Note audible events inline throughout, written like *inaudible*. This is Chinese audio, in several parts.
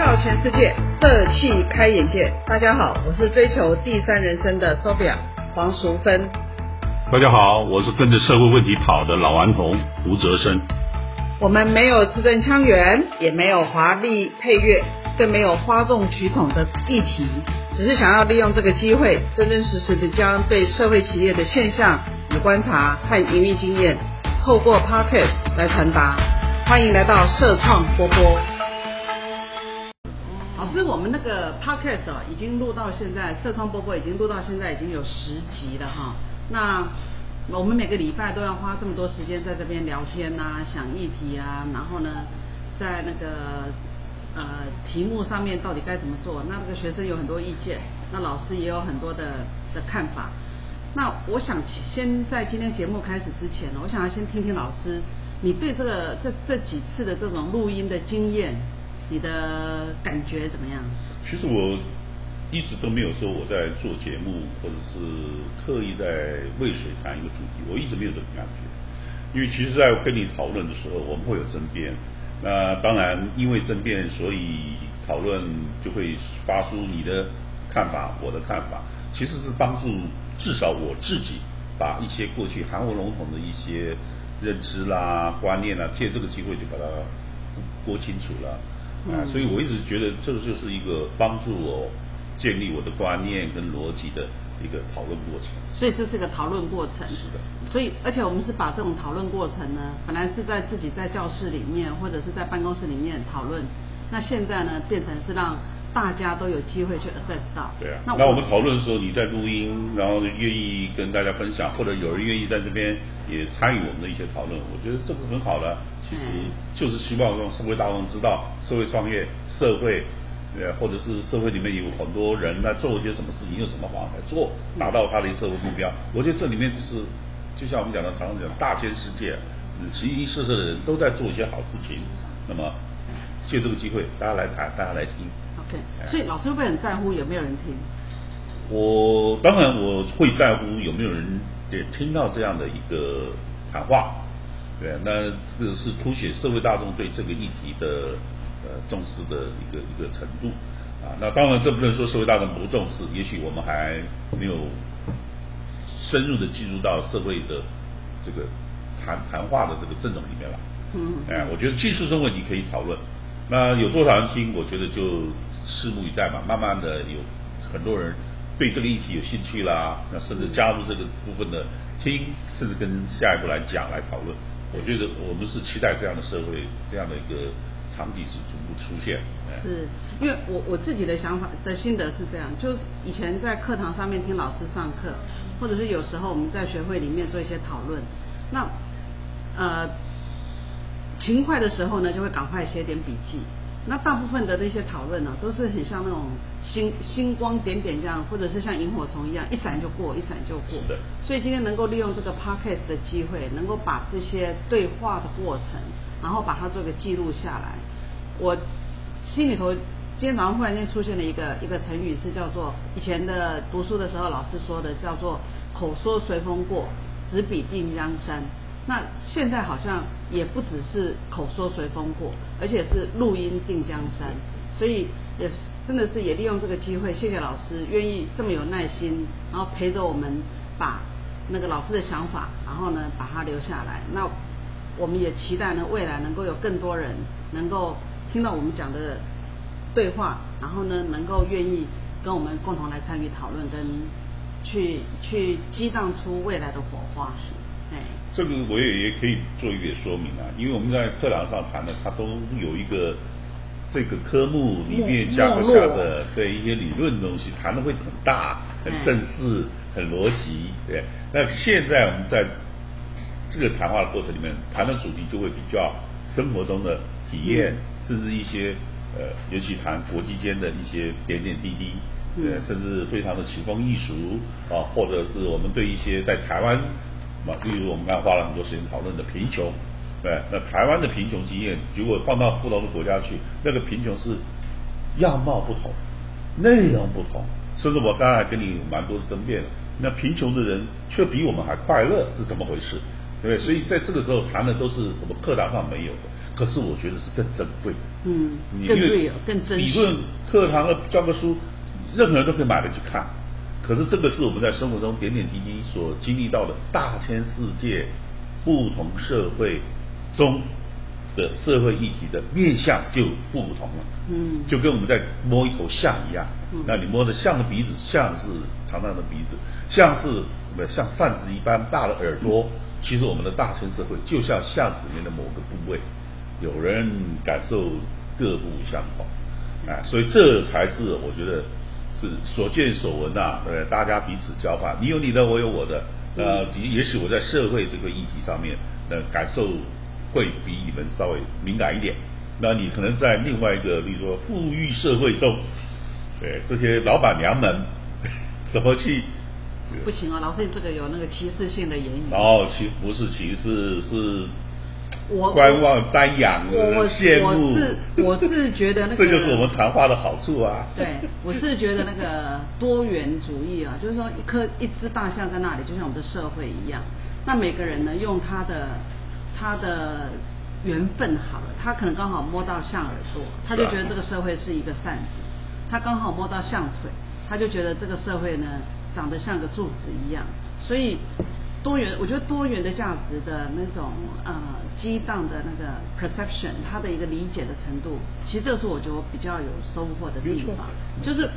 跳全世界，社气开眼界。大家好，我是追求第三人生的 Sophia 黄淑芬。大家好，我是跟着社会问题跑的老顽童吴泽生。我们没有字正腔圆，也没有华丽配乐，更没有哗众取宠的议题，只是想要利用这个机会，真真实实的将对社会企业的现象与观察和营运经验，透过 Podcast 来传达。欢迎来到社创波波。老师，我们那个 Podcast 哦，已经录到现在，社创波波已经录到现在已经有十集了哈。那我们每个礼拜都要花这么多时间在这边聊天呐、想议题啊，然后呢，在那个呃题目上面到底该怎么做？那这个学生有很多意见，那老师也有很多的的看法。那我想先在今天节目开始之前呢，我想要先听听老师，你对这个这这几次的这种录音的经验，你的感觉怎么样？其实我一直都没有说我在做节目，或者是刻意在为谁谈一个主题，我一直没有这种感觉。因为其实，在跟你讨论的时候，我们会有争辩。那当然，因为争辩，所以讨论就会发出你的看法，我的看法，其实是帮助至少我自己把一些过去含糊笼统的一些认知啦、观念啦，借这个机会就把它拨清楚了。啊，所以我一直觉得这个就是一个帮助我建立我的观念跟逻辑的一个讨论过程。所以这是个讨论过程。是的。所以，而且我们是把这种讨论过程呢，本来是在自己在教室里面或者是在办公室里面讨论，那现在呢，变成是让大家都有机会去 assess 到。对啊。那我们讨论的时候，你在录音，然后愿意跟大家分享，或者有人愿意在这边也参与我们的一些讨论，我觉得这个是很好的。其实就是希望让社会大众知道，社会创业、社会呃，或者是社会里面有很多人在做一些什么事情，用什么方法来做，达到他的社会目标。我觉得这里面就是，就像我们讲的，常常讲大千世界，形形色色的人都在做一些好事情。那么借这个机会，大家来谈，大家来听。OK，所以老师会不会很在乎有没有人听？我当然我会在乎有没有人也听到这样的一个谈话。对，那这个是凸显社会大众对这个议题的呃重视的一个一个程度啊。那当然，这不能说社会大众不重视，也许我们还没有深入的进入到社会的这个谈谈话的这个阵容里面了。嗯。哎，我觉得技术性问题可以讨论，那有多少人听，我觉得就拭目以待吧。慢慢的有很多人对这个议题有兴趣啦，那甚至加入这个部分的听，甚至跟下一步来讲来讨论。我觉得我们是期待这样的社会，这样的一个场景是逐步出现。是因为我我自己的想法的心得是这样，就是以前在课堂上面听老师上课，或者是有时候我们在学会里面做一些讨论，那呃勤快的时候呢，就会赶快写点笔记。那大部分的那些讨论呢，都是很像那种星星光点点这样，或者是像萤火虫一样，一闪就过，一闪就过。是的。所以今天能够利用这个 podcast 的机会，能够把这些对话的过程，然后把它做个记录下来。我心里头今天早上忽然间出现了一个一个成语，是叫做以前的读书的时候老师说的，叫做口说随风过，执笔定江山。那现在好像也不只是口说随风过，而且是录音定江山，所以也真的是也利用这个机会，谢谢老师愿意这么有耐心，然后陪着我们把那个老师的想法，然后呢把它留下来。那我们也期待呢未来能够有更多人能够听到我们讲的对话，然后呢能够愿意跟我们共同来参与讨论，跟去去激荡出未来的火花。哎。这个我也也可以做一点说明啊，因为我们在课堂上谈的，它都有一个这个科目里面架构下的对一些理论东西，谈的会很大、很正式、很逻辑，对。那现在我们在这个谈话的过程里面谈的主题就会比较生活中的体验，甚至一些呃，尤其谈国际间的一些点点滴滴，呃，甚至非常的奇风异俗啊，或者是我们对一些在台湾。那例如我们刚才花了很多时间讨论的贫穷，对，那台湾的贫穷经验，如果放到不同的国家去，那个贫穷是样貌不同，内容不同，甚至我刚才跟你蛮多的争辩，那贫穷的人却比我们还快乐，是怎么回事？对？所以在这个时候谈的都是我们课堂上没有的。可是我觉得是更珍贵的。嗯，你更因为 real，更珍贵理论课堂的教科书，任何人都可以买来去看。可是这个是我们在生活中点点滴滴所经历到的大千世界不同社会中的社会议题的面向就不同了。嗯就跟我们在摸一头象一样嗯，那你摸的象的鼻子，象是长长的鼻子，象是呃像扇子一般大的耳朵。其实我们的大千社会就像巷子里面的某个部位，有人感受各不相同，哎，所以这才是我觉得是所见所闻呐、对不对？大家彼此交换，你有你的，我有我的，呃，也许我在社会这个议题上面，呃，感受会比你们稍微敏感一点。那你可能在另外一个，比如说富裕社会中，*laughs* 对这些老板娘们怎么去？不行哦，老师，你这个有那个歧视性的言语。然后其实不是歧视，是我观望、瞻仰、羡慕。我是我是觉得那个 *laughs* 这就是我们谈话的好处啊。对，我是觉得那个多元主义啊，就是说一颗一只大象在那里，就像我们的社会一样。那每个人呢，用他的他的缘分好了，他可能刚好摸到象耳朵，他就觉得这个社会是一个扇子；他刚好摸到象腿，他就觉得这个社会呢长得像个柱子一样。所以多元，我觉得多元的价值的那种呃激荡的那个 perception，它的一个理解的程度，其实这是我觉得我比较有收获的地方。就是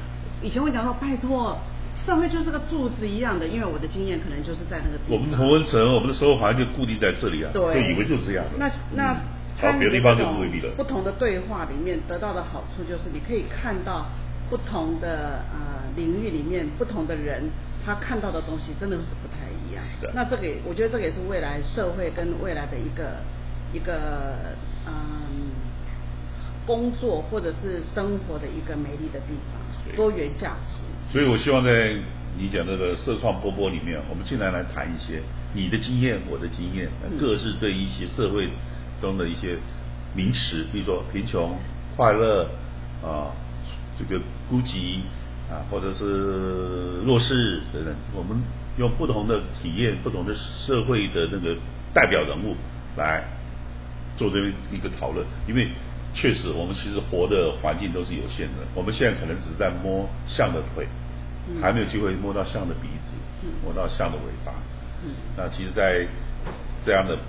以前我讲说，拜托，社会就是个柱子一样的，因为我的经验可能就是在那个地方。我们同温层，我们的生活环境就固定在这里啊，对，就以为就是这样的。那那嗯参与好别的地方就不未必了。不同的对话里面得到的好处就是，你可以看到不同的呃领域里面不同的人，他看到的东西真的是不太一样是的。那这个我觉得这个也是未来社会跟未来的一个一个嗯工作或者是生活的一个美丽的地方，多元价值。所以我希望在你讲这个社创波波里面，我们尽量来谈一些你的经验、我的经验，嗯各自对一些社会中的一些名词，比如说贫穷、快乐啊，这个孤寂啊，或者是弱势等等，我们用不同的体验、不同的社会的那个代表人物来做这一个讨论，因为确实我们其实活的环境都是有限的，我们现在可能只是在摸象的腿，嗯还没有机会摸到象的鼻子，嗯摸到象的尾巴。嗯那其实，在这样的这个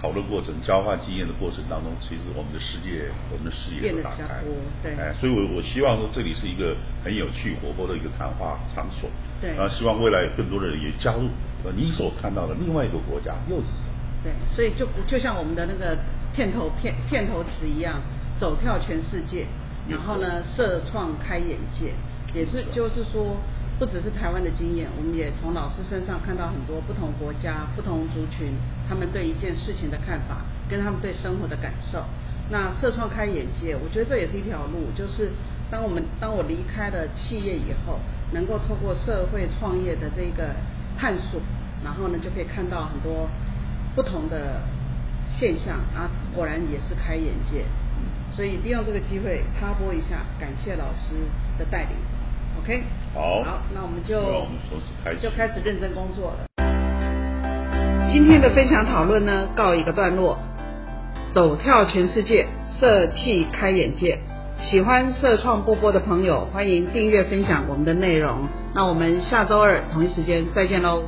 讨论过程、交换经验的过程当中，其实我们的世界、我们的视野都打开。对哎，所以我我希望说这里是一个很有趣、活泼的一个谈话场所。对然后希望未来有更多的人也加入。呃，你所看到的另外一个国家又是什么？对，所以就就像我们的那个片头片片头词一样，走跳全世界，然后呢，社创开眼界，也是就是说，不只是台湾的经验，我们也从老师身上看到很多不同国家、不同族群他们对一件事情的看法，跟他们对生活的感受。那社创开眼界，我觉得这也是一条路，就是当我们当我离开了企业以后，能够透过社会创业的这个探索，然后呢就可以看到很多不同的现象啊，果然也是开眼界。所以利用这个机会插播一下，感谢老师的带领。OK，好好，那我们就那我们从此开始就开始认真工作了。今天的分享讨论呢，告一个段落。走跳全世界，社气开眼界。喜欢社创波波的朋友，欢迎订阅分享我们的内容。那我们下周二同一时间再见喽。